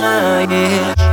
yeah.